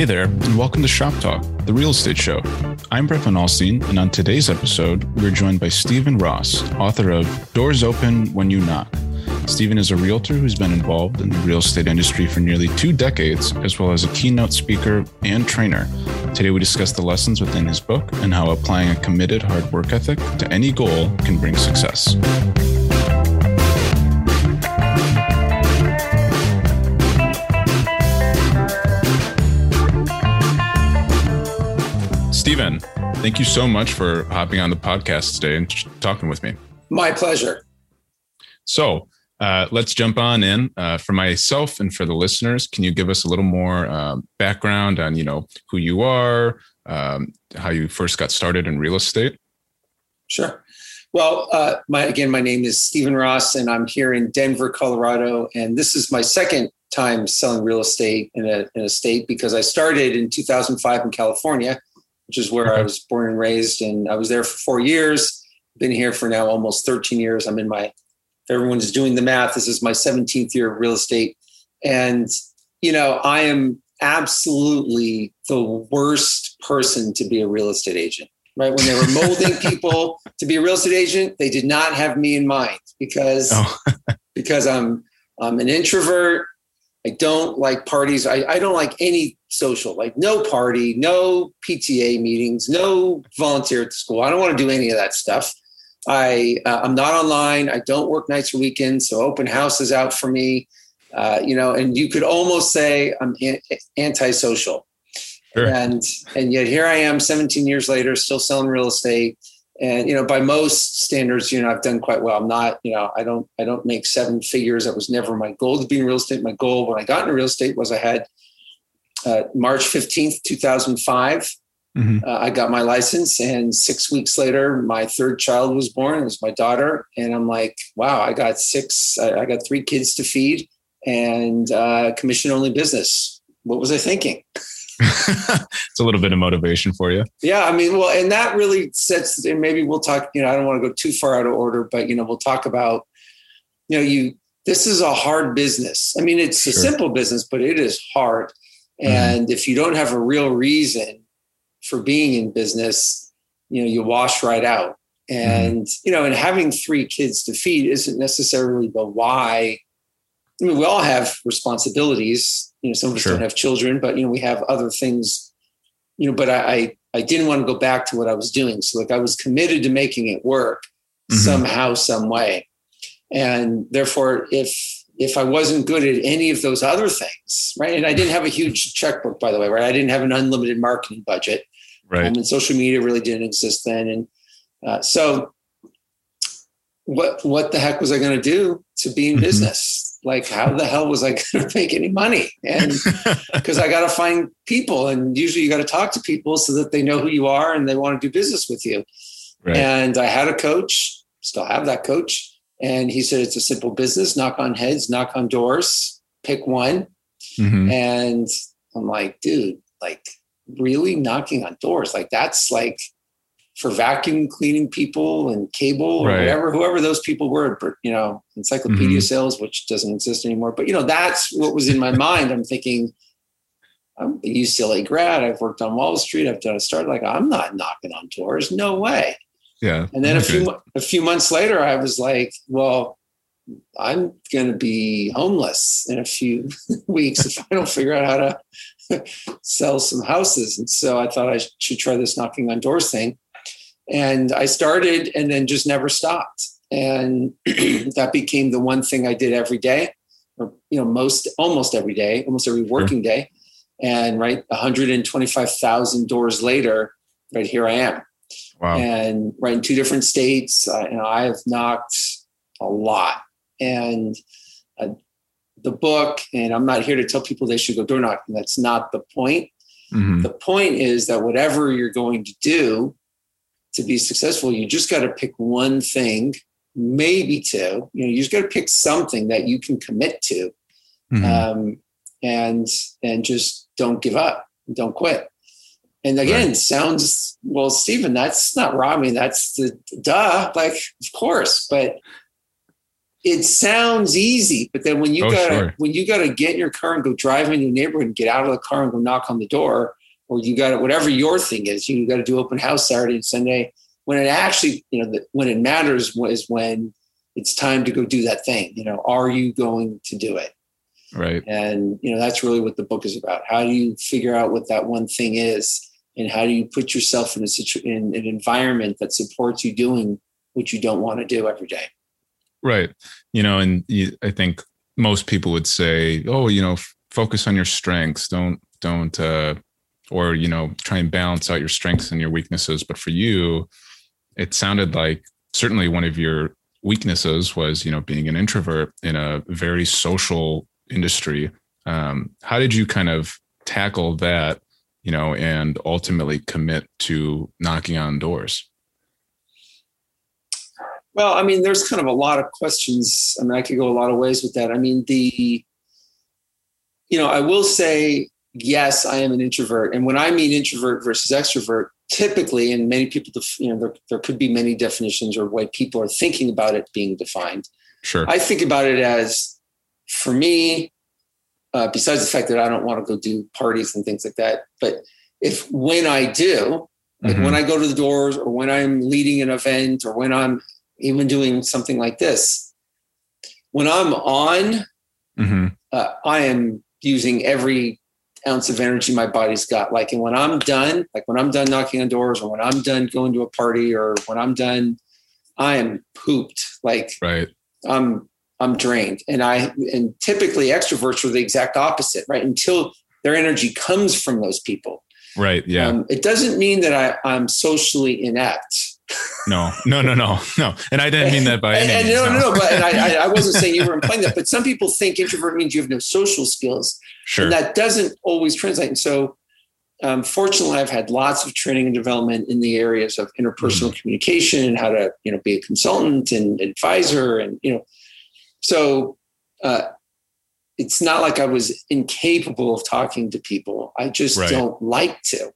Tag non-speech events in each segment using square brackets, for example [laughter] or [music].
Hey there, and welcome to Shop Talk, the real estate show. I'm Brett Van Alstine, and on today's episode, we're joined by Stephen Ross, author of Doors Open When You Knock. Stephen is a realtor who's been involved in the real estate industry for nearly two decades, as well as a keynote speaker and trainer. Today, we discuss the lessons within his book and how applying a committed hard work ethic to any goal can bring success. Stephen, thank you so much for hopping on the podcast today and talking with me. My pleasure. So, uh, let's jump on in. Uh, for myself and for the listeners, can you give us a little more uh, background on, you know, who you are, um, how you first got started in real estate? Sure. Well, uh, my again, my name is Stephen Ross, and I'm here in Denver, Colorado, and this is my second time selling real estate in a, in a state because I started in 2005 in California which is where I was born and raised. And I was there for four years. Been here for now almost 13 years. I'm in my, if everyone's doing the math, this is my 17th year of real estate. And, you know, I am absolutely the worst person to be a real estate agent, right? When they were molding [laughs] people to be a real estate agent, they did not have me in mind because, oh. because I'm, I'm an introvert. I don't like parties. I, I don't like any social, like no party, no PTA meetings, no volunteer at the school. I don't want to do any of that stuff. I uh, I'm not online. I don't work nights or weekends, so open house is out for me. Uh, you know, and you could almost say I'm an- antisocial. Sure. And and yet here I am, 17 years later, still selling real estate and you know by most standards you know i've done quite well i'm not you know i don't i don't make seven figures that was never my goal to be in real estate my goal when i got into real estate was i had uh, march 15th 2005 mm-hmm. uh, i got my license and six weeks later my third child was born it was my daughter and i'm like wow i got six i, I got three kids to feed and uh, commission only business what was i thinking [laughs] it's a little bit of motivation for you. Yeah, I mean, well, and that really sets. And maybe we'll talk. You know, I don't want to go too far out of order, but you know, we'll talk about. You know, you. This is a hard business. I mean, it's sure. a simple business, but it is hard. Mm-hmm. And mm-hmm. if you don't have a real reason for being in business, you know, you wash right out. Mm-hmm. And mm-hmm. you know, and having three kids to feed isn't necessarily the why. I mean, we all have responsibilities you know some of us sure. don't have children but you know we have other things you know but I, I i didn't want to go back to what i was doing so like i was committed to making it work mm-hmm. somehow some way and therefore if if i wasn't good at any of those other things right and i didn't have a huge checkbook by the way right i didn't have an unlimited marketing budget right um, and social media really didn't exist then and uh, so what what the heck was i going to do to be in mm-hmm. business like how the hell was I [laughs] going to make any money? And [laughs] because I got to find people, and usually you got to talk to people so that they know who you are and they want to do business with you. Right. And I had a coach, still have that coach, and he said it's a simple business: knock on heads, knock on doors, pick one. Mm-hmm. And I'm like, dude, like really knocking on doors, like that's like for vacuum cleaning people and cable or right. whatever, whoever those people were, you know, encyclopedia mm-hmm. sales, which doesn't exist anymore. But, you know, that's what was in my [laughs] mind. I'm thinking, I'm a UCLA grad. I've worked on Wall Street. I've done a start. Like, I'm not knocking on doors. No way. Yeah. And then okay. a few, a few months later, I was like, well, I'm going to be homeless in a few [laughs] weeks if I don't figure out how to [laughs] sell some houses. And so I thought I should try this knocking on doors thing. And I started and then just never stopped. And [clears throat] that became the one thing I did every day, or you know, most almost every day, almost every working day. And right, 125,000 doors later, right here I am. Wow. And right in two different states, uh, you know, I have knocked a lot. And uh, the book, and I'm not here to tell people they should go door knocking. That's not the point. Mm-hmm. The point is that whatever you're going to do, to be successful, you just got to pick one thing, maybe two. You know, you just got to pick something that you can commit to, mm-hmm. um, and and just don't give up, don't quit. And again, right. sounds well, Stephen. That's not robbing. That's the duh. Like, of course, but it sounds easy, but then when you Oh, gotta sure. when you gotta get in your car and go drive in your neighborhood and get out of the car and go knock on the door, or you got to whatever your thing is, you got to do open house Saturday and Sunday. When it actually, you know, when it matters is when it's time to go do that thing. You know, are you going to do it? Right. And you know, that's really what the book is about. How do you figure out what that one thing is, and how do you put yourself in a situ- in an environment that supports you doing what you don't want to do every day? Right. You know, and you, I think most people would say, "Oh, you know, f- focus on your strengths. Don't don't uh or you know, try and balance out your strengths and your weaknesses." But for you, it sounded like certainly one of your weaknesses was, you know, being an introvert in a very social industry. Um, how did you kind of tackle that, you know, and ultimately commit to knocking on doors? Well, I mean, there's kind of a lot of questions. I mean, I could go a lot of ways with that. I mean, the, you know, I will say, yes, I am an introvert. And when I mean introvert versus extrovert, typically, and many people, def- you know, there, there could be many definitions or way people are thinking about it being defined. Sure. I think about it as, for me, uh, besides the fact that I don't want to go do parties and things like that, but if when I do, like Mhm. when I go to the doors or when I'm leading an event or when I'm even doing something like this, when I'm on, Mhm. uh, I am using every ounce of energy my body's got. Like, and when I'm done, like when I'm done knocking on doors or when I'm done going to a party or when I'm done, I am pooped. Like Right. I'm I'm drained. And I and typically extroverts are the exact opposite, right? Until their energy comes from those people. Right. Yeah. Um, it doesn't mean that I, I'm socially inept. No, no, no, no, no. And I didn't mean that by [laughs] and, any and means. no, no, no. But and I, I- I [laughs] wasn't saying you were implying that. But some people think introvert means you have no social skills, Sure. and that doesn't always translate. And so, um, fortunately, I've had lots of training and development in the areas of interpersonal Mm-hmm. communication and how to, you know, be a consultant and advisor, and you know, so. Uh, it's not like I was incapable of talking to people. I just Right. don't like to.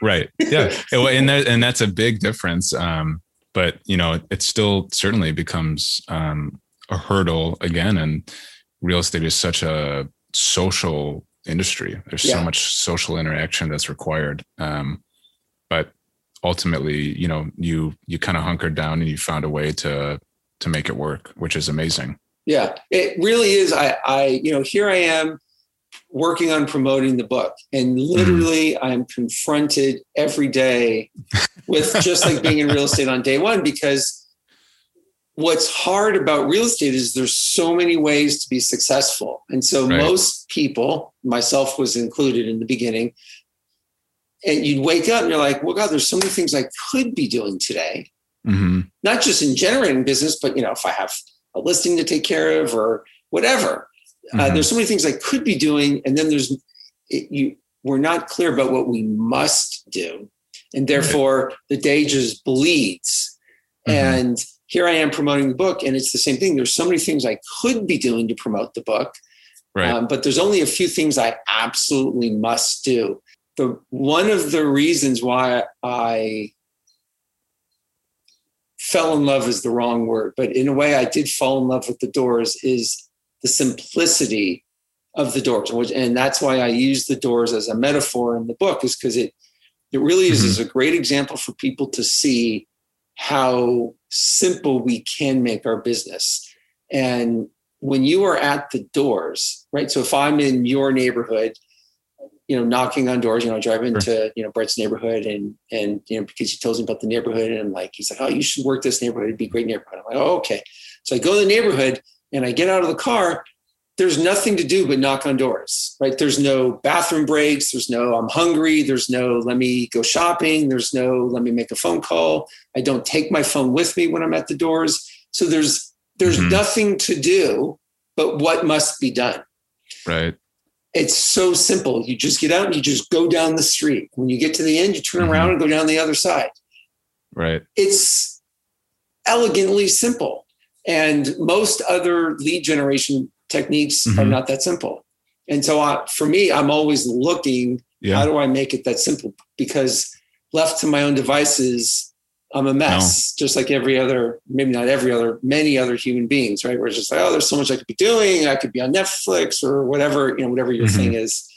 right. Yeah. [laughs] and, and that, and that's a big difference. Um, but you know, it still certainly becomes um, a hurdle again. And real estate is such a social industry. There's Yeah. so much social interaction that's required. Um, but ultimately, you know, you you kind of hunkered down and you found a way to to make it work, which is amazing. Yeah, it really is. I, I, you know, here I am working on promoting the book, and literally I'm confronted every day with just like being in real estate on day one because what's hard about real estate is there's so many ways to be successful. And so Right. most people, myself was included in the beginning, and you'd wake up and you're like, well, God, there's so many things I could be doing today hmm not just in generating business, but you know, if I have a listing to take care of or whatever, uh, Mhm. there's so many things I could be doing, and then there's it, you. We're not clear about what we must do, and therefore the day just bleeds. Mhm. And here I am promoting the book, and it's the same thing. There's so many things I could be doing to promote the book, Right. um, but there's only a few things I absolutely must do. The one of the reasons why I fell in love is the wrong word, but in a way I did fall in love with the doors is the simplicity of the doors. Which, and that's why I use the doors as a metaphor in the book, is because it it really is, Mhm. is a great example for people to see how simple we can make our business. And when you are at the doors, right? So if I'm in your neighborhood, you know, knocking on doors, you know, I drive into, you know, Brett's neighborhood and, and, you know, because he tells me about the neighborhood and I'm like, he's like, oh, you should work this neighborhood. It'd be a great neighborhood. I'm like, oh, okay. So I go to the neighborhood and I get out of the car. There's nothing to do but knock on doors, right? There's no bathroom breaks. There's no, I'm hungry. There's no, let me go shopping. There's no, let me make a phone call. I don't take my phone with me when I'm at the doors. So there's, there's Mhm. nothing to do but what must be done Right. It's so simple. You just get out and you just go down the street. When you get to the end, you turn Mhm. around and go down the other side. Right. It's elegantly simple. And most other lead generation techniques are Mhm. not that simple. And so I, for me, I'm always looking, Yeah. how do I make it that simple? Because left to my own devices, I'm a mess, no. just like every other, maybe not every other, many other human beings, right? We're just like, oh, there's so much I could be doing. I could be on Netflix or whatever, you know, whatever your mm-hmm. thing is.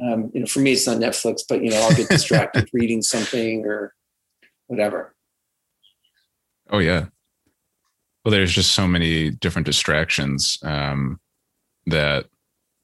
Um, you know, for me, it's not Netflix, but you know, I'll get distracted [laughs] reading something or whatever. Oh yeah. Well, there's just so many different distractions um, that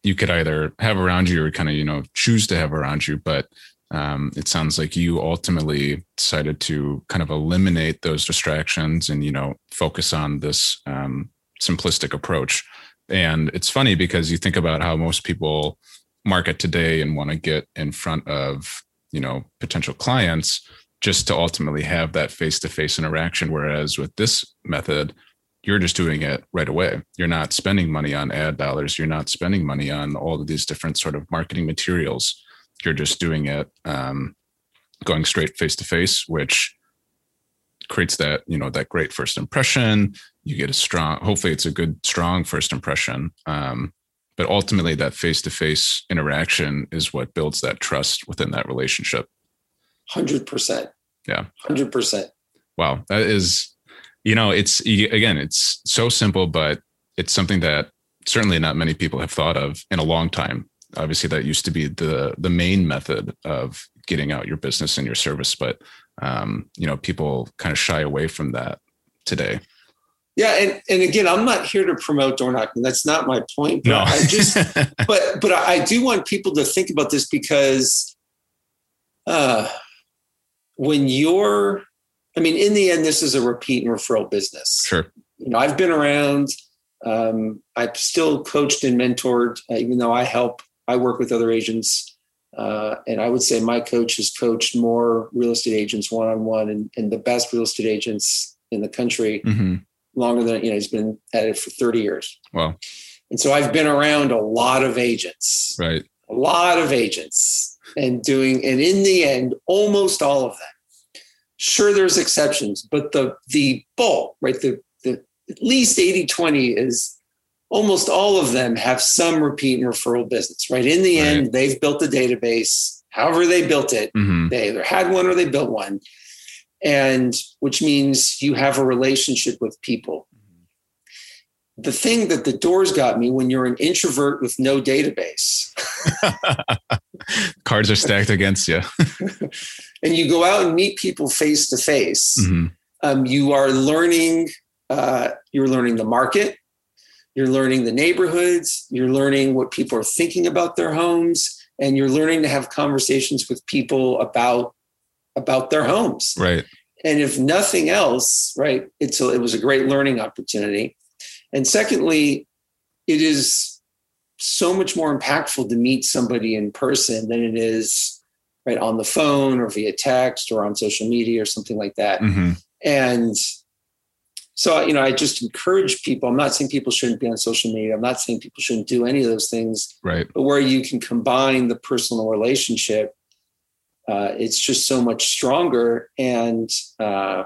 you could either have around you or kind of you know choose to have around you, but um, it sounds like you ultimately decided to kind of eliminate those distractions and you know focus on this um, simplistic approach. And it's funny because you think about how most people market today and want to get in front of you know potential clients just to ultimately have that face-to-face interaction. Whereas with this method you're just doing it right away. You're not spending money on ad dollars. You're not spending money on all of these different sort of marketing materials you're just doing it um, going straight face to face, which creates that you know that great first impression. You get a strong. Hopefully, it's a good strong first impression. Um, but ultimately, that face to face interaction is what builds that trust within that relationship. Hundred percent. Yeah. Hundred percent. Wow, that is. You know, it's again, it's so simple, but it's something that certainly not many people have thought of in a long time obviously that used to be the the main method of getting out your business and your service but um, you know people kind of shy away from that today. Yeah and, and again i'm not here to promote door knocking. That's not my point but no. i just [laughs] but but i do want people to think about this because uh when you're i mean in the end this is a repeat and referral business. Sure. You know i've been around um, I've still coached and mentored, uh, even though I help I work with other agents, uh, and I would say my coach has coached more real estate agents one on one, and the best real estate agents in the country mm-hmm. longer than you know. He's been at it for thirty years. Wow! And so I've been around a lot of agents, right? A lot of agents, and doing, and in the end, almost all of them. Sure, there's exceptions, but the the bulk, right? The the at least 80 20 is almost all of them have some repeat and referral business, right? In the right. end, they've built a database, however they built it. Mm-hmm. They either had one or they built one. And which means you have a relationship with people. The thing that the doors got me when you're an introvert with no database. [laughs] Cards are stacked against you. [laughs] and you go out and meet people face to face. Mm-hmm. Um, you are learning, uh, you're learning the market, you're learning the neighborhoods, you're learning what people are thinking about their homes, and you're learning to have conversations with people about about their homes. Right. And if nothing else, right, it's a, it was a great learning opportunity. And secondly, it is so much more impactful to meet somebody in person than it is right on the phone or via text or on social media or something like that. Mm-hmm. And so you know i just encourage people. I'm not saying people shouldn't be on social media. I'm not saying people shouldn't do any of those things. Right. But where you can combine the personal relationship uh, it's just so much stronger. And uh,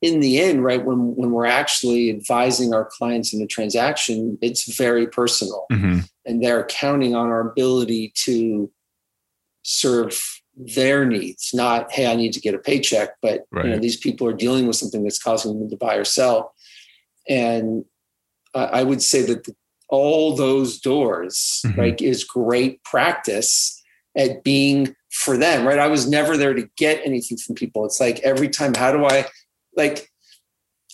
in the end right when when we're actually advising our clients in a transaction it's very personal. Mm-hmm. and they're counting on our ability to serve their needs, not, hey, I need to get a paycheck, but right. you know, these people are dealing with something that's causing them to buy or sell. And I would say that the, all those doors, mm-hmm. right, is great practice at being for them, right? I was never there to get anything from people. It's like every time, how do I like,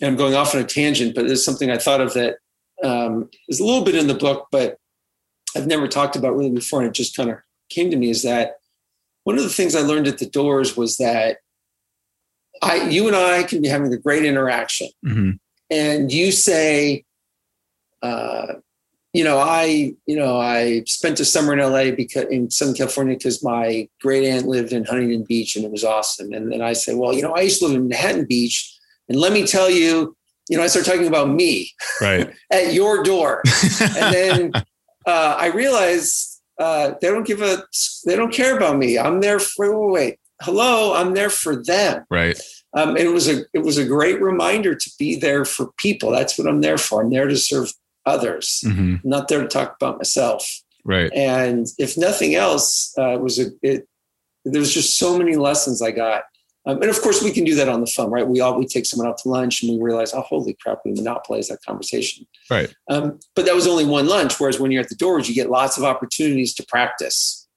I'm going off on a tangent, but there's something I thought of that um, is a little bit in the book, but I've never talked about really before. And it just kind of came to me is that one of the things I learned at the doors was that I, you and I can be having a great interaction, mm-hmm. and you say, uh, you know, I, you know, I spent a summer in LA because in Southern California because my great aunt lived in Huntington Beach and it was awesome. And then I say, well, you know, I used to live in Manhattan Beach, and let me tell you, you know, I start talking about me right [laughs] at your door, [laughs] and then uh, I realized uh, they don't give a they don't care about me. I'm there for wait, wait hello, I'm there for them. Right. Um, it was a it was a great reminder to be there for people. That's what I'm there for. I'm there to serve others. Mm-hmm. Not there to talk about myself. Right. And if nothing else, uh, it was a it. There's just so many lessons I got Um, and of course, we can do that on the phone, right? We all we take someone out to lunch and we realize, oh, holy crap, we monopolize that conversation. Right. Um, but that was only one lunch. Whereas when you're at the doors, you get lots of opportunities to practice.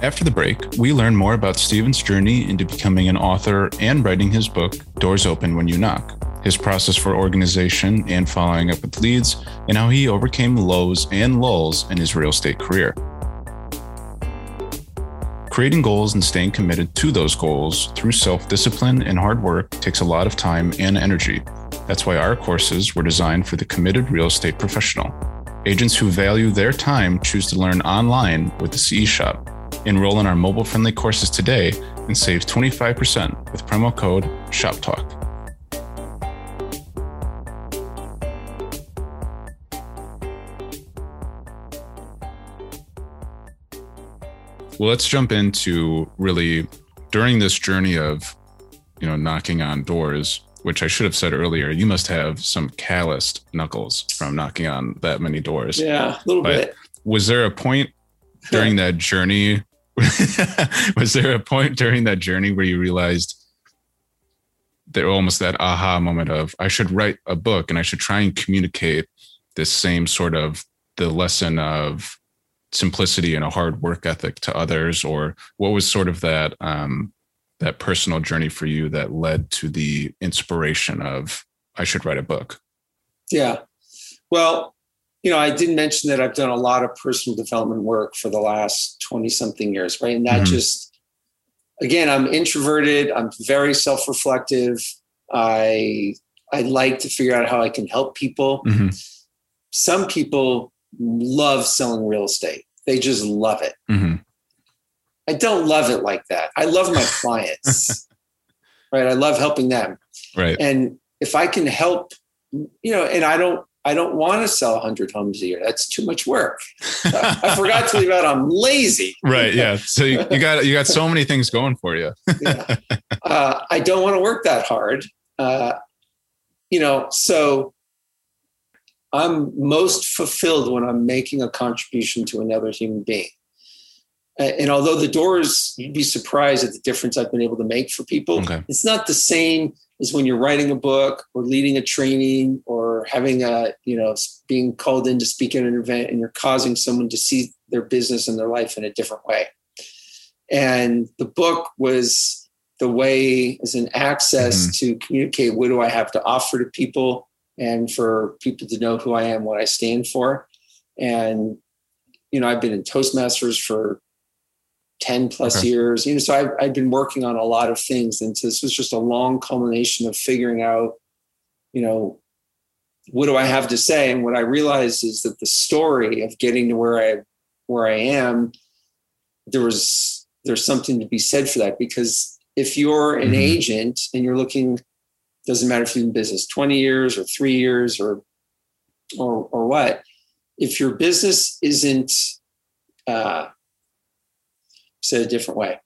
After the break, we learn more about Stephen's journey into becoming an author and writing his book, Doors Open When You Knock, his process for organization and following up with leads, and how he overcame lows and lulls in his real estate career. Creating goals and staying committed to those goals through self discipline and hard work takes a lot of time and energy. That's why our courses were designed for the committed real estate professional. Agents who value their time choose to learn online with the CE Shop Enroll in our mobile friendly courses today and save 25% with promo code SHOPTALK. Well, let's jump into really during this journey of, you know, knocking on doors, which I should have said earlier, you must have some calloused knuckles from knocking on that many doors. Yeah, a little but bit. Was there a point during that journey [laughs] was there a point during that journey where you realized there almost that aha moment of I should write a book and I should try and communicate this same sort of the lesson of simplicity and a hard work ethic to others or what was sort of that um, that personal journey for you that led to the inspiration of I should write a book? Yeah. Well, you know, I did mention that I've done a lot of personal development work for the last 20 something years, right? And that mm-hmm. just, again, I'm introverted. I'm very self-reflective. I, I like to figure out how I can help people. Mm-hmm. Some people love selling real estate. They just love it. Mm-hmm. I don't love it like that. I love my clients, [laughs] right? I love helping them. Right. And if I can help, you know, and I don't, I don't want to sell 100 homes a year. That's too much work. [laughs] I forgot to leave out. I'm lazy. Right. Yeah. So you, you, got you got so many things going for you. [laughs] yeah. Uh, I don't want to work that hard. Uh, you know, so I'm most fulfilled when I'm making a contribution to another human being. And although the doors, you'd be surprised at the difference I've been able to make for people. Okay. It's not the same as when you're writing a book or leading a training or having a, you know, being called in to speak at an event and you're causing someone to see their business and their life in a different way. And the book was the way as an access mm-hmm. to communicate what do I have to offer to people and for people to know who I am, what I stand for. And, you know, I've been in Toastmasters for 10 plus okay. years. You know, so I've, I've been working on a lot of things. And so this was just a long culmination of figuring out, you know, what do I have to say? And what I realized is that the story of getting to where I where I am, there was there's something to be said for that because if you're an mm-hmm. agent and you're looking, doesn't matter if you're in business 20 years or three years or or or what, if your business isn't uh, said a different way.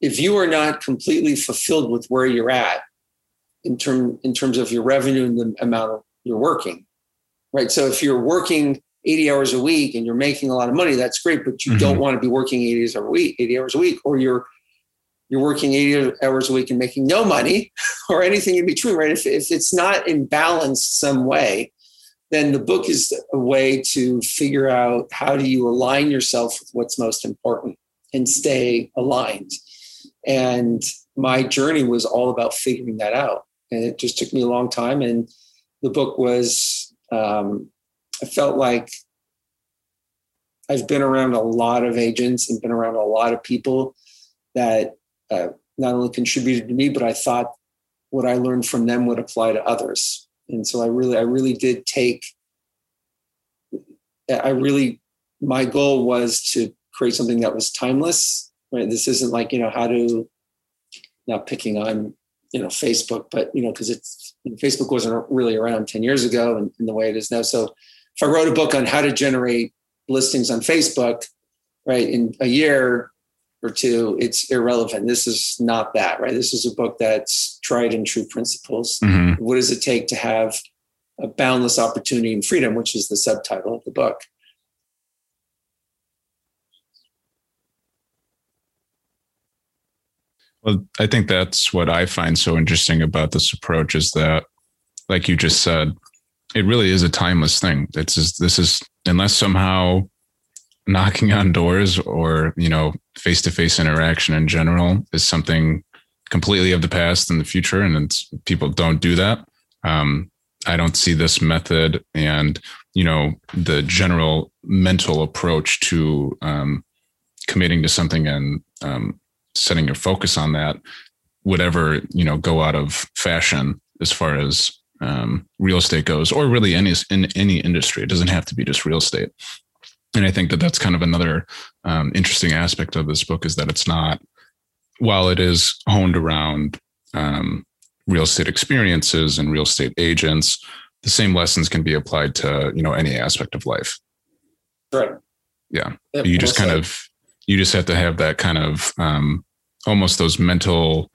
If you are not completely fulfilled with where you're at in term in terms of your revenue and the amount of you're working, right? So if you're working 80 hours a week and you're making a lot of money, that's great, but you mm-hmm. don't want to be working 80 hours a week, 80 hours a week, or you're you're working 80 hours a week and making no money [laughs] or anything in between, right? If, if it's not in balance some way, then the book is a way to figure out how do you align yourself with what's most important and stay aligned. And my journey was all about figuring that out. And it just took me a long time. And the book was, um, I felt like I've been around a lot of agents and been around a lot of people that uh, not only contributed to me, but I thought what I learned from them would apply to others. And so i really i really did take i really my goal was to create something that was timeless right? This isn't like you know how to not picking on you know facebook but you know because it's facebook wasn't really around 10 years ago and, and the way it is now. So if i wrote a book on how to generate listings on facebook right in a year or two, it's irrelevant. This is not that, right? This is a book that's tried and true principles. Mm-hmm. What does it take to have a boundless opportunity and freedom, which is the subtitle of the book? Well, I think that's what I find so interesting about this approach is that, like you just said, it really is a timeless thing. It's just, this is unless somehow knocking on doors or you know face to face interaction in general is something completely of the past and the future, and people don't do that. Um, I don't see this method and you know the general mental approach to um, committing to something and um, setting your focus on that would ever you know go out of fashion as far as um, real estate goes, or really any in any industry. It doesn't have to be just real estate. And I think that that's kind of another um, interesting aspect of this book is that it's not, while it is honed around um, real estate experiences and real estate agents, the same lessons can be applied to you know any aspect of life. Right. Yeah. you just kind of you just have to have that kind of um, almost those mental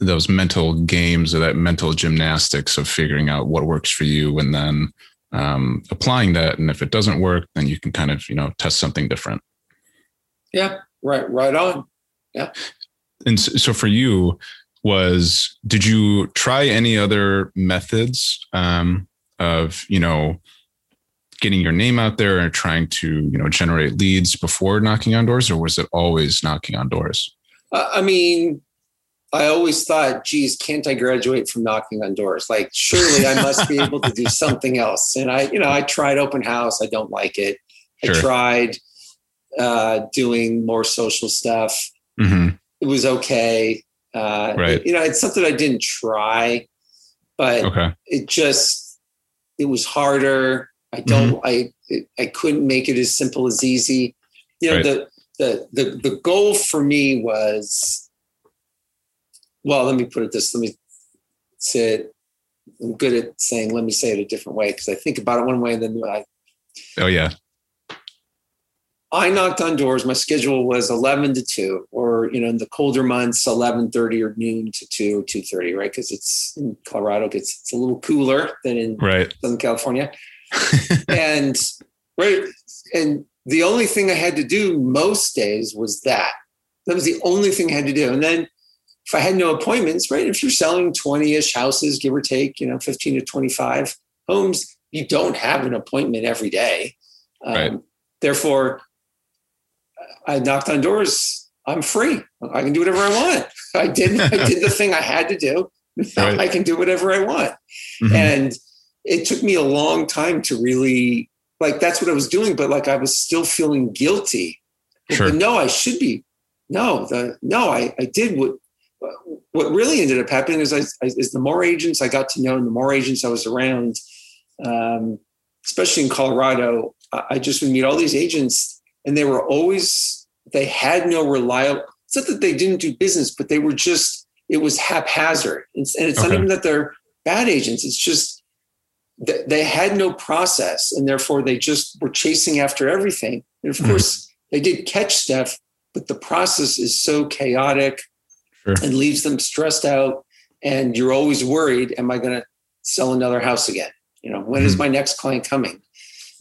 those mental games or that mental gymnastics of figuring out what works for you and then um, applying that. And if it doesn't work then you can kind of you know test something different. Yeah right right on. Yeah. And so, for you was did you try any other methods um, of you know getting your name out there and trying to you know generate leads before knocking on doors or was it always knocking on doors? Uh, i mean i always thought geez can't i graduate from knocking on doors like surely i must be able to do something else and i you know i tried open house i don't like it i tried uh, doing more social stuff mm-hmm. it was okay uh, right. You know it's something i didn't try but okay. it just it was harder I don't. Mm-hmm. I I couldn't make it as simple as easy. You know, right. the, the the the goal for me was. Well, let me put it this. Let me say it. I'm good at saying. Let me say it a different way because I think about it one way and then I. Oh yeah. I knocked on doors. My schedule was 11 to 2, or you know, in the colder months, 11:30 or noon to 2, or 2:30, right? Because it's in Colorado, it's it's a little cooler than in right. Southern California. [laughs] and right, and the only thing I had to do most days was that. That was the only thing I had to do. And then if I had no appointments, right? If you're selling 20-ish houses, give or take, you know, 15 to 25 homes, you don't have an appointment every day. Um, right. Therefore, I knocked on doors. I'm free. I can do whatever I want. [laughs] I did. I did the thing I had to do. [laughs] Right. I can do whatever I want. Mm-hmm. And it took me a long time to really like that's what I was doing, but like I was still feeling guilty. Sure. No, I should be. No, the no, I, I did what what really ended up happening is I, I is the more agents I got to know and the more agents I was around, um, especially in Colorado, I, I just would meet all these agents and they were always they had no reliable. It's not that they didn't do business, but they were just it was haphazard. It's, and it's okay. not even that they're bad agents. It's just they had no process and therefore they just were chasing after everything. And of mm-hmm. course, they did catch stuff, but the process is so chaotic sure. and leaves them stressed out. And you're always worried, am I going to sell another house again? You know, when mm-hmm. is my next client coming?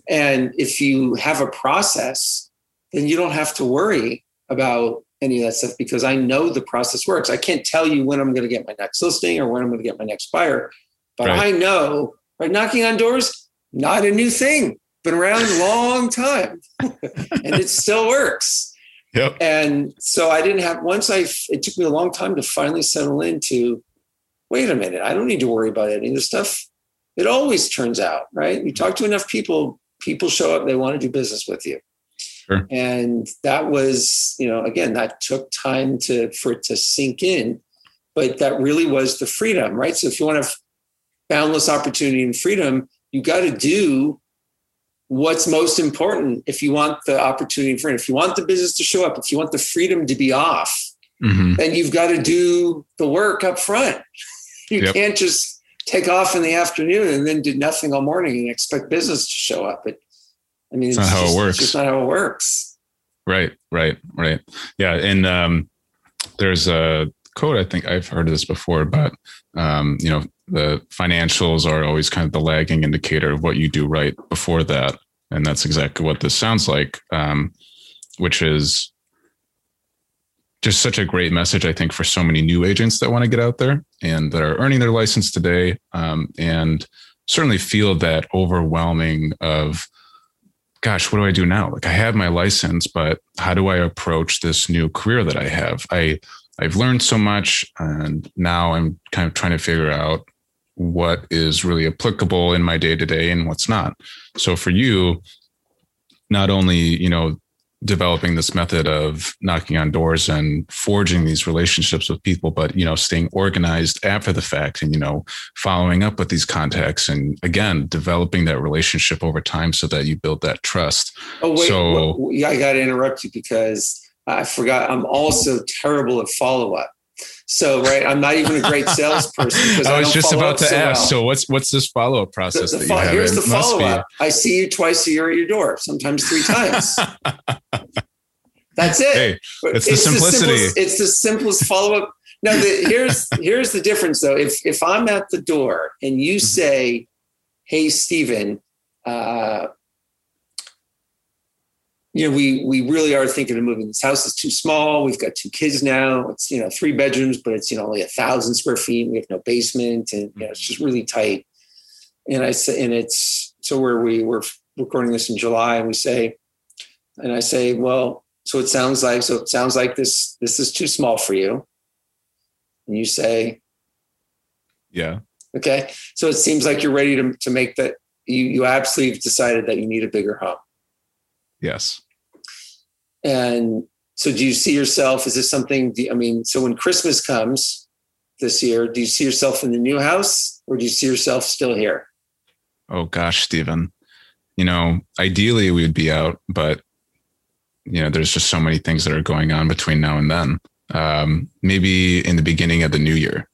And if you have a process, then you don't have to worry about any of that stuff because I know the process works. I can't tell you when I'm going to get my next listing or when I'm going to get my next buyer, but right. I know Right? Knocking on doors, not a new thing. Been around a long time. [laughs] and it still works. Yep. And so I didn't have once I it took me a long time to finally settle into wait a minute, I don't need to worry about any of this stuff. It always turns out, right? You talk to enough people, people show up, they want to do business with you. Sure. And that was, you know, again, that took time to for it to sink in, but that really was the freedom, right? So if you want to boundless opportunity and freedom, you got to do what's most important if you want the opportunity and freedom. If you want the business to show up, if you want the freedom to be off, mm-hmm. then you've got to do the work up front. [laughs] You yep. can't just take off in the afternoon and then do nothing all morning and expect business to show up. It, I mean, it's, it's not just, how it works. It's not how it works. Right, right, right. Yeah, and um, there's a quote. I think I've heard of this before, but um, you know, the financials are always kind of the lagging indicator of what you do right before that. And that's exactly what this sounds like, um, which is just such a great message, I think, for so many new agents that want to get out there and that are earning their license today, um, and certainly feel that overwhelming of, gosh, what do I do now? Like I have my license, but how do I approach this new career that I have? I I've learned so much, and now I'm kind of trying to figure out what is really applicable in my day to day and what's not. So for you, not only you know developing this method of knocking on doors and forging these relationships with people but you know staying organized after the fact and you know following up with these contacts and again developing that relationship over time so that you build that trust. Oh wait so, i got to interrupt you because i forgot. I'm also terrible at follow-up so right, I'm not even a great [laughs] salesperson. I, I was just about to so ask. Well. So what's what's this follow up process? The, the fo- here's the follow up. I see you twice a year at your door, sometimes three times. [laughs] That's it. Hey, it's, it's the simplicity. The simplest, it's the simplest follow up. No, the, here's here's the difference though. If if I'm at the door and you mm-hmm. say, "Hey, Stephen," uh, you know, we we really are thinking of moving. This house is too small. We've got two kids now. It's you know three bedrooms, but it's you know only a thousand square feet. We have no basement, and you know, it's just really tight. And I say, and it's so where we were recording this in July, and we say, and I say, well, so it sounds like so it sounds like this this is too small for you. And you say, yeah, okay. So it seems like you're ready to to make that. You you absolutely decided that you need a bigger home. Yes. And so, do you see yourself? Is this something? I mean, so when Christmas comes this year, do you see yourself in the new house, or do you see yourself still here? Oh gosh, Stephen. You know, ideally we would be out, but you know, there's just so many things that are going on between now and then. Um, maybe in the beginning of the new year.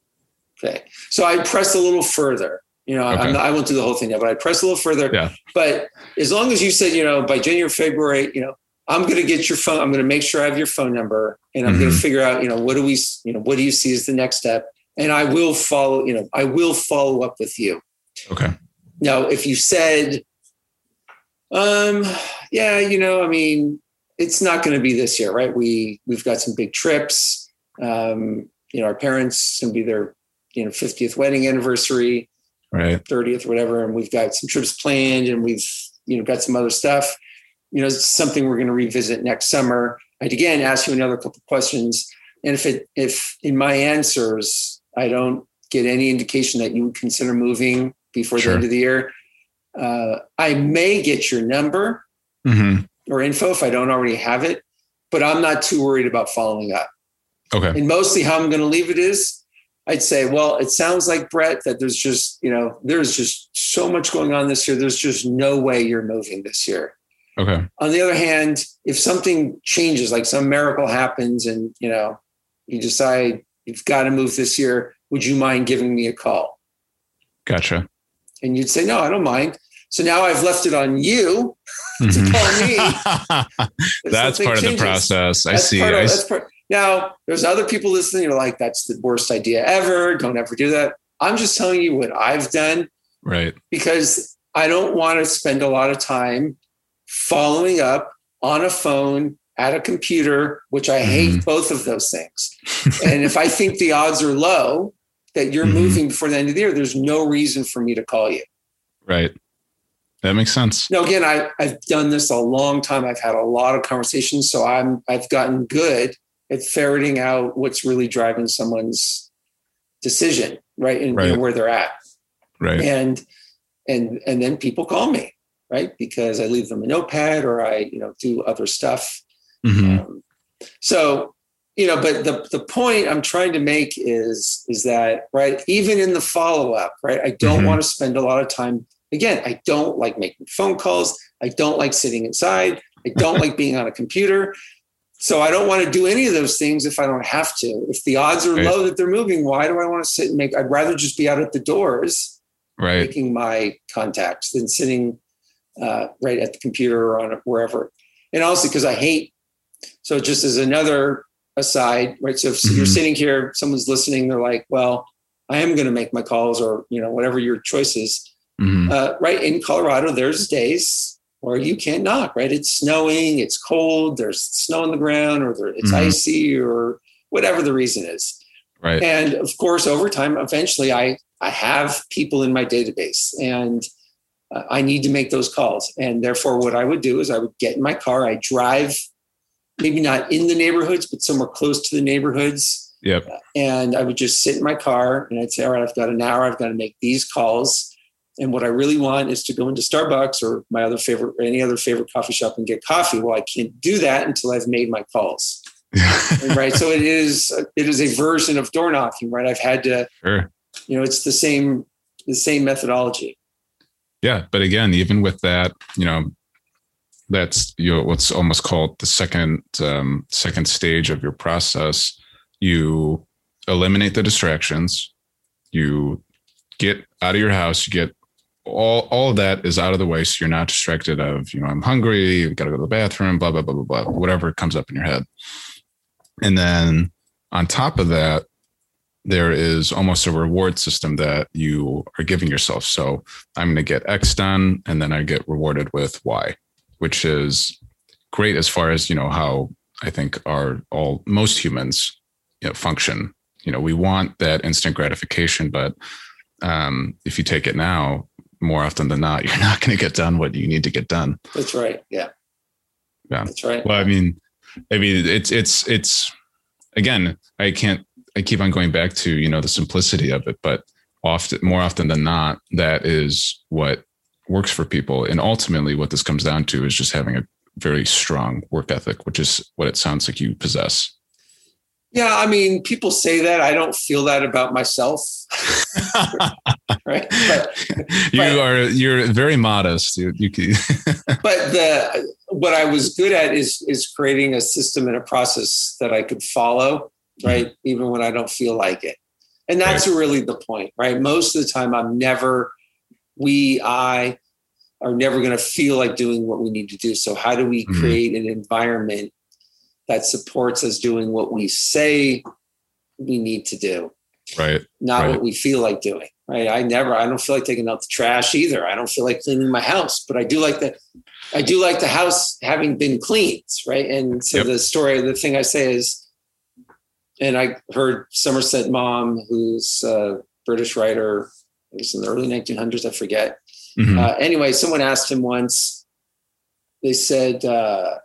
Okay, so I press a little further. You know, okay. not, i won't do the whole thing yet, but I press a little further. Yeah. But as long as you said, you know, by January, February, you know, I'm going to get your phone. I'm going to make sure I have your phone number, and I'm mm-hmm. going to figure out, you know, what do we, you know, what do you see as the next step, and I will follow. You know, I will follow up with you. Okay. Now, if you said, um, yeah, you know, I mean, it's not going to be this year, right? We we've got some big trips. Um, you know, our parents going to be their, you know, 50th wedding anniversary right 30th or whatever and we've got some trips planned and we've you know got some other stuff you know it's something we're going to revisit next summer i'd again ask you another couple of questions and if it if in my answers i don't get any indication that you would consider moving before sure. the end of the year uh, i may get your number mm-hmm. or info if i don't already have it but i'm not too worried about following up okay and mostly how i'm going to leave it is I'd say, well, it sounds like Brett that there's just, you know, there's just so much going on this year. There's just no way you're moving this year. Okay. On the other hand, if something changes, like some miracle happens and, you know, you decide you've got to move this year, would you mind giving me a call? Gotcha. And you'd say, no, I don't mind. So now I've left it on you [laughs] mm-hmm. to call me. [laughs] that's part changes. of the process. I that's see. Of, I, part, now, there's other people listening. You're like, that's the worst idea ever. Don't ever do that. I'm just telling you what I've done. Right. Because I don't want to spend a lot of time following up on a phone at a computer, which I hate mm-hmm. both of those things. and if I think the odds are low that you're mm-hmm. moving before the end of the year, there's no reason for me to call you. Right. That makes sense. No, again, I, I've done this a long time. I've had a lot of conversations, so I'm I've gotten good at ferreting out what's really driving someone's decision, right? And right. You know, where they're at. Right. And and and then people call me, right? Because I leave them a notepad or I, you know, do other stuff. Mm-hmm. Um, so, you know, but the the point I'm trying to make is is that right, even in the follow-up, right? I don't mm-hmm. want to spend a lot of time. Again, I don't like making phone calls. I don't like sitting inside. I don't [laughs] like being on a computer. So I don't want to do any of those things if I don't have to. If the odds are right. low that they're moving, why do I want to sit and make? I'd rather just be out at the doors, right, making my contacts than sitting uh, right at the computer or on it, wherever. And also because I hate. So just as another aside, right? So if mm-hmm. you're sitting here, someone's listening, they're like, "Well, I am going to make my calls, or you know, whatever your choice is." Mm-hmm. Uh, right in Colorado, there's days where you can't knock, right? It's snowing, it's cold, there's snow on the ground, or it's mm-hmm. icy, or whatever the reason is. Right. And of course, over time, eventually, I I have people in my database, and uh, I need to make those calls. And therefore, what I would do is I would get in my car, I drive, maybe not in the neighborhoods, but somewhere close to the neighborhoods. Yep. And I would just sit in my car and I'd say, all right, I've got an hour, I've got to make these calls. And what I really want is to go into Starbucks or my other favorite, or any other favorite coffee shop and get coffee. Well, I can't do that until I've made my calls. [laughs] right. So it is, it is a version of door knocking, right? I've had to, sure. you know, it's the same, the same methodology. Yeah. But again, even with that, you know, that's you know, what's almost called the second, um, second stage of your process. You eliminate the distractions. You get out of your house, you get all all of that is out of the way so you're not distracted of you know i'm hungry you gotta go to the bathroom blah blah blah blah blah whatever comes up in your head and then on top of that there is almost a reward system that you are giving yourself so i'm going to get x done and then i get rewarded with y which is great as far as you know how i think our all most humans you know, function you know we want that instant gratification but um, if you take it now more often than not, [laughs] you're not going to get done what you need to get done. That's right. Yeah. Yeah. That's right. Well, I mean, I mean, it's, it's, it's, again, I can't, I keep on going back to, you know, the simplicity of it, but often, more often than not, that is what works for people. And ultimately, what this comes down to is just having a very strong work ethic, which is what it sounds like you possess. Yeah, I mean, people say that. I don't feel that about myself. [laughs] right? But, you but, are you're very modest. You, you [laughs] but the what I was good at is is creating a system and a process that I could follow, right? Even when I don't feel like it. And that's right. really the point, right? Most of the time I'm never we I are never going to feel like doing what we need to do. So how do we mm-hmm. create an environment that supports us doing what we say we need to do right not right. what we feel like doing right i never i don't feel like taking out the trash either i don't feel like cleaning my house but i do like the i do like the house having been cleaned right and so yep. the story the thing i say is and i heard somerset maugham who's a british writer I guess in the early 1900s i forget mm-hmm. uh, anyway someone asked him once they said uh,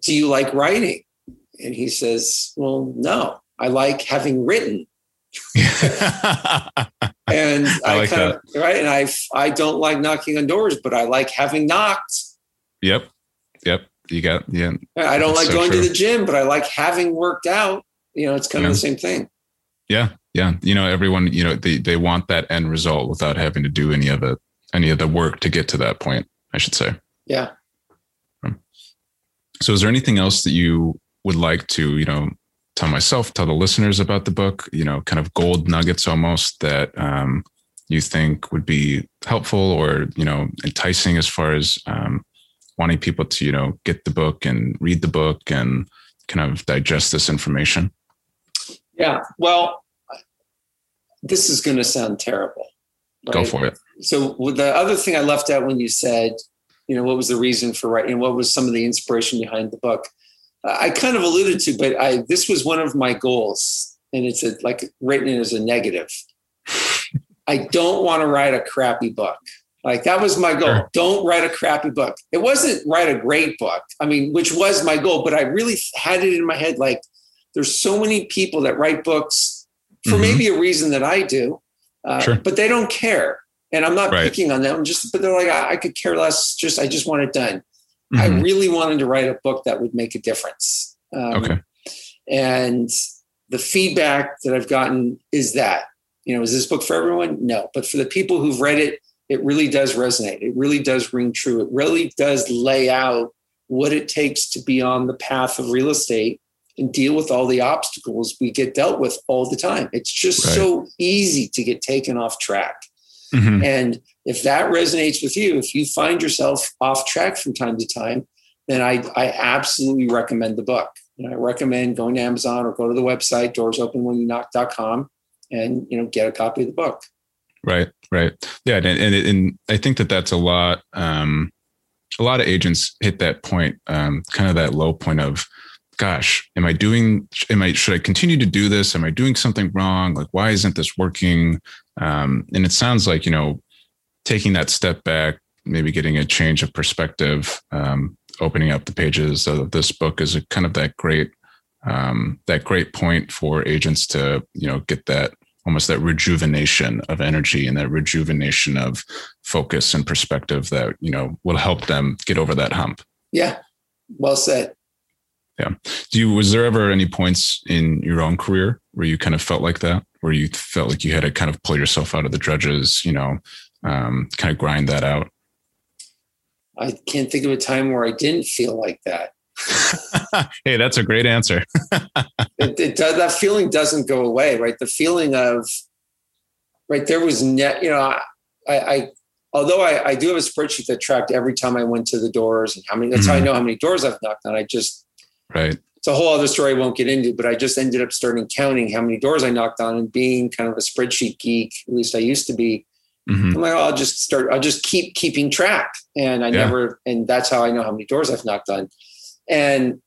do you like writing? And he says, well, no, I like having written. [laughs] and I, I like kind of, right. And I, I don't like knocking on doors, but I like having knocked. Yep. Yep. You got, yeah. I don't like so going true. to the gym, but I like having worked out. You know, it's kind yeah. of the same thing. Yeah. Yeah. You know, everyone, you know, they, they want that end result without having to do any of the, any of the work to get to that point, I should say. Yeah. So, is there anything else that you would like to, you know, tell myself, tell the listeners about the book? You know, kind of gold nuggets almost that um, you think would be helpful or you know enticing as far as um, wanting people to you know get the book and read the book and kind of digest this information? Yeah. Well, this is going to sound terrible. Right? Go for it. So the other thing I left out when you said you know what was the reason for writing and what was some of the inspiration behind the book uh, i kind of alluded to but i this was one of my goals and it's a, like written as a negative i don't want to write a crappy book like that was my goal sure. don't write a crappy book it wasn't write a great book i mean which was my goal but i really had it in my head like there's so many people that write books for mm-hmm. maybe a reason that i do uh, sure. but they don't care and I'm not right. picking on them, just but they're like, I, I, could care less. Just I just want it done. Mm-hmm. I really wanted to write a book that would make a difference. Um, okay. And the feedback that I've gotten is that, you know, is this book for everyone? No. But for the people who've read it, it really does resonate. It really does ring true. It really does lay out what it takes to be on the path of real estate and deal with all the obstacles we get dealt with all the time. It's just right. so easy to get taken off track. Mm-hmm. And if that resonates with you, if you find yourself off track from time to time, then I, I absolutely recommend the book. You know, I recommend going to Amazon or go to the website, doorsopenwhenyouknock.com and, you know, get a copy of the book. Right. Right. Yeah. And, and, and I think that that's a lot, um, a lot of agents hit that point, um, kind of that low point of, gosh, am I doing, am I, should I continue to do this? Am I doing something wrong? Like, why isn't this working? Um, and it sounds like, you know, taking that step back, maybe getting a change of perspective, um, opening up the pages of this book is a kind of that great, um, that great point for agents to, you know, get that almost that rejuvenation of energy and that rejuvenation of focus and perspective that you know will help them get over that hump yeah well said yeah do you was there ever any points in your own career where you kind of felt like that where you felt like you had to kind of pull yourself out of the dredges you know um, kind of grind that out i can't think of a time where i didn't feel like that [laughs] hey, that's a great answer. [laughs] it, it does, that feeling doesn't go away, right? The feeling of, right, there was net, you know, I, I although I, I, do have a spreadsheet that tracked every time I went to the doors and how many, that's mm-hmm. how I mm-hmm. know how many doors I've knocked on. I just, right. It's a whole other story I won't get into, but I just ended up starting counting how many doors I knocked on and being kind of a spreadsheet geek, at least I used to be. Mm-hmm. I'm like, oh, I'll just start, I'll just keep keeping track. And I yeah. never, and that's how I know how many doors I've knocked on. And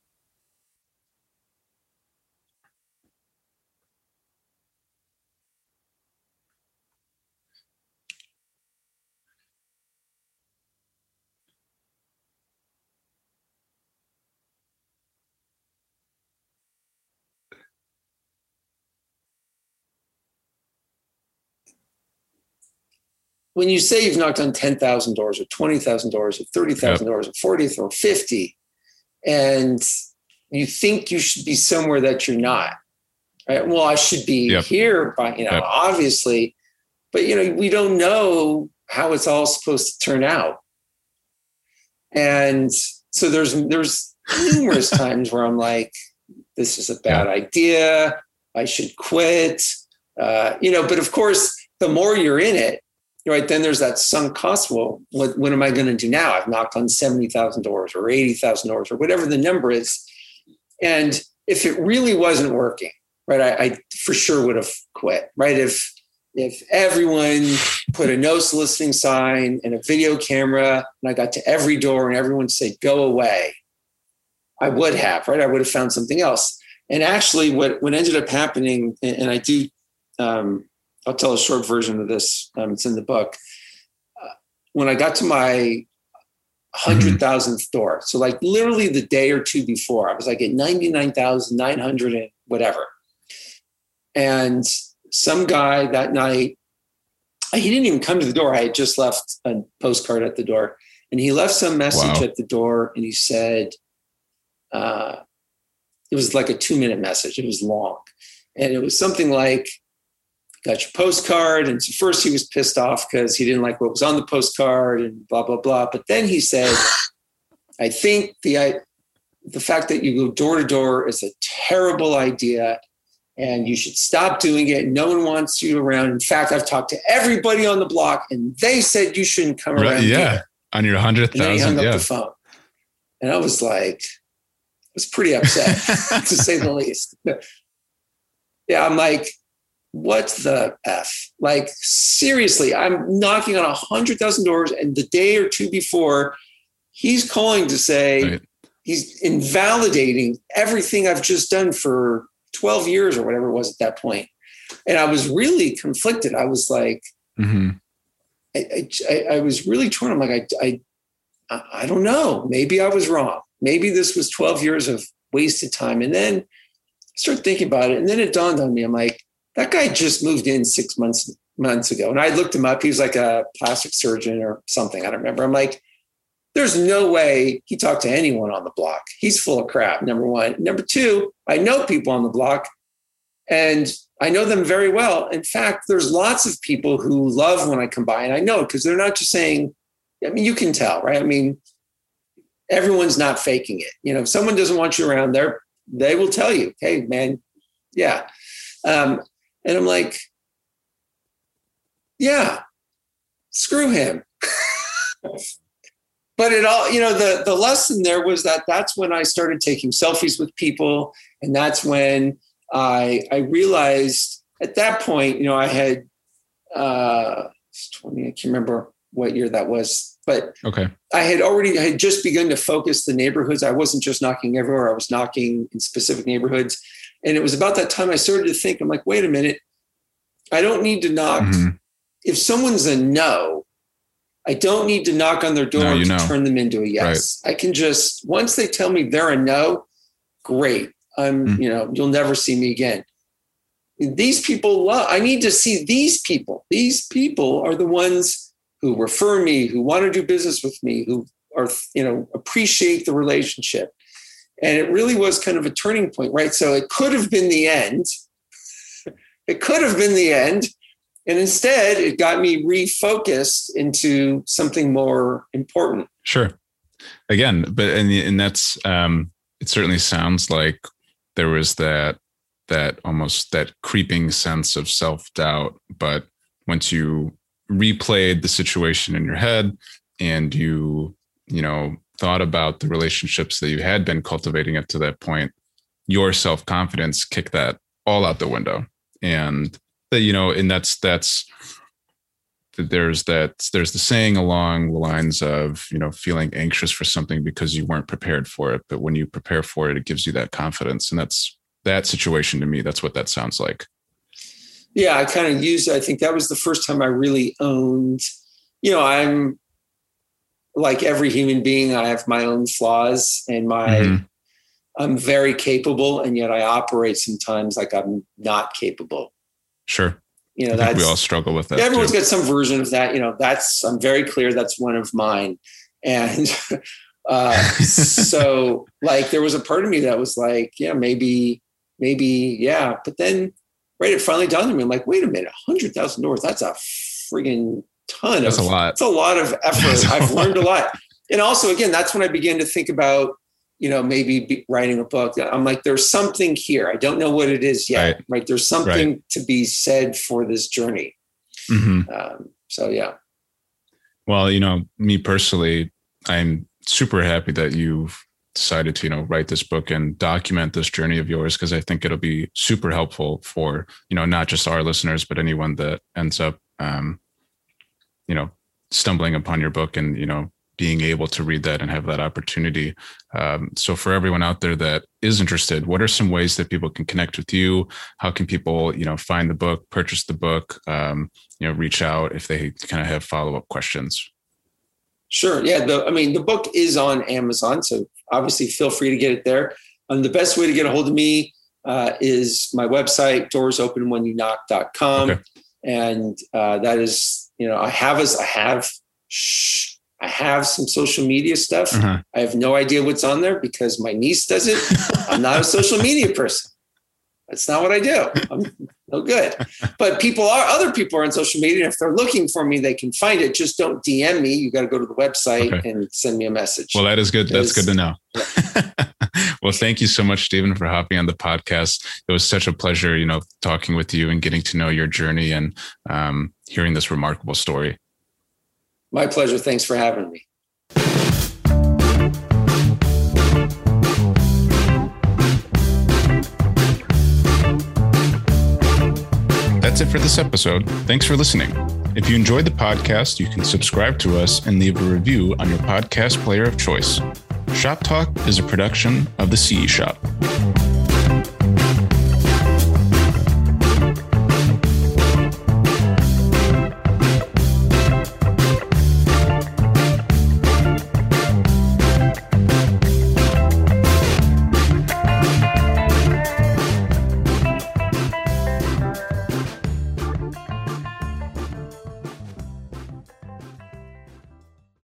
when you say you've knocked on 10,000 doors or 20,000 doors or 30,000 yep. doors or 40 or 50, and you think you should be somewhere that you're not. Right? Well, I should be yep. here, but you know, yep. obviously, but you know, we don't know how it's all supposed to turn out. And so there's there's numerous [laughs] times where I'm like, this is a bad yeah. idea. I should quit. Uh, you know, but of course, the more you're in it, right then there's that sunk cost well what, what am i going to do now? I've knocked on 70000 doors or 80000 doors or whatever the number is. And if it really wasn't working right I, I for sure would have quit right? If if everyone put a no soliciting sign and a video camera and i got to every door and everyone said go away i would have right? I would have found something else. And actually what what ended up happening and i do um, I'll tell a short version of this. Um, it's in the book. Uh, when I got to my hundred thousandth door, so like literally the day or two before, I was like at ninety nine thousand nine hundred and whatever. And some guy that night, he didn't even come to the door. I had just left a postcard at the door, and he left some message wow. at the door, and he said, uh, "It was like a two minute message. It was long, and it was something like." Got your postcard. And so first he was pissed off because he didn't like what was on the postcard and blah, blah, blah. But then he said, [laughs] I think the, I, the fact that you go door to door is a terrible idea and you should stop doing it. No one wants you around. In fact, I've talked to everybody on the block and they said you shouldn't come right, around. Yeah. Here. On your hundredth thousand. he hung yeah. up the phone. And I was like, I was pretty upset [laughs] to say the least. [laughs] Yeah. I'm like, what the f? Like seriously i'm knocking on a hundred thousand doors and the day or two before he's calling to say right. he's invalidating everything i've just done for 12 years or whatever it was at that point. And i was really conflicted. I was like mm-hmm. I, I, I, was really torn. I'm like I, I i don't know. Maybe i was wrong. Maybe this was 12 years of wasted time. And then I started thinking about it and then it dawned on me. I'm like that guy just moved in six months months ago. And I looked him up. He was like a plastic surgeon or something. I don't remember. I'm like, there's no way he talked to anyone on the block. He's full of crap, number one. Number two, I know people on the block and I know them very well. In fact, there's lots of people who love when I come by, and I know because they're not just saying, I mean, you can tell, right? I mean, everyone's not faking it. You know, if someone doesn't want you around, there, they will tell you, hey, man, yeah. Um, and I'm like, yeah, screw him. [laughs] but it all, you know, the, the lesson there was that that's when I started taking selfies with people. And that's when I, I realized at that point, you know, I had uh, 20, I can't remember what year that was, but okay. I had already I had just begun to focus the neighborhoods. I wasn't just knocking everywhere. I was knocking in specific neighborhoods. And it was about that time I started to think, I'm like, wait a minute. I don't need to knock. Mm-hmm. If someone's a no, I don't need to knock on their door no, to know. turn them into a yes. Right. I can just once they tell me they're a no, great. I'm, mm-hmm. you know, you'll never see me again. These people love, I need to see these people. These people are the ones who refer me, who want to do business with me, who are, you know, appreciate the relationship. And it really was kind of a turning point, right? So it could have been the end. [laughs] it could have been the end. And instead, it got me refocused into something more important. Sure. Again, but and and that's um, it. Certainly sounds like there was that that almost that creeping sense of self doubt. But once you replayed the situation in your head and you you know thought about the relationships that you had been cultivating up to that point, your self confidence kicked that all out the window. And that, you know, and that's, that's, there's that there's the saying along the lines of you know feeling anxious for something because you weren't prepared for it. But when you prepare for it it gives you that confidence. And that's that situation to me that's what that sounds like. Yeah i kind of used i think that was the first time i really owned you know i'm like every human being, I have my own flaws and my mm-hmm. I'm very capable, and yet I operate sometimes like I'm not capable. Sure. You know, that's we all struggle with that. Everyone's too. got some version of that. You know, that's I'm very clear that's one of mine. And [laughs] uh, [laughs] so like there was a part of me that was like, yeah, maybe, maybe, yeah. But then right, it finally dawned on me. I'm like, wait a minute, hundred thousand dollars, that's a friggin' ton that's of a lot. It's a lot of effort. I've learned a lot. And also, again, that's when I began to think about, you know, maybe writing a book. I'm like, there's something here. I don't know what it is yet. Right. right? There's something right. to be said for this journey. Mm-hmm. Um, so, yeah. Well, you know, me personally, I'm super happy that you've decided to you know write this book and document this journey of yours because i think it'll be super helpful for you know not just our listeners but anyone that ends up um, you know stumbling upon your book and you know being able to read that and have that opportunity. Um, so for everyone out there that is interested, what are some ways that people can connect with you? How can people, you know, find the book, purchase the book, um, you know, reach out if they kind of have follow up questions? Sure. Yeah. The, I mean, the book is on Amazon, so obviously feel free to get it there. And um, the best way to get a hold of me uh, is my website, doorsopenwhenyouknock.com. Okay. And uh, that is you know, I have as I have shh, I have some social media stuff. Uh-huh. I have no idea what's on there because my niece does it. [laughs] I'm not a social media person. That's not what I do. I'm no good. But people are other people are on social media. If they're looking for me, they can find it. Just don't DM me. You got to go to the website okay. and send me a message. Well, that is good. That's good to know. Yeah. [laughs] well, thank you so much, Stephen, for hopping on the podcast. It was such a pleasure, you know, talking with you and getting to know your journey and um, hearing this remarkable story. My pleasure. Thanks for having me. That's it for this episode. Thanks for listening. If you enjoyed the podcast, you can subscribe to us and leave a review on your podcast player of choice. Shop Talk is a production of the CE Shop.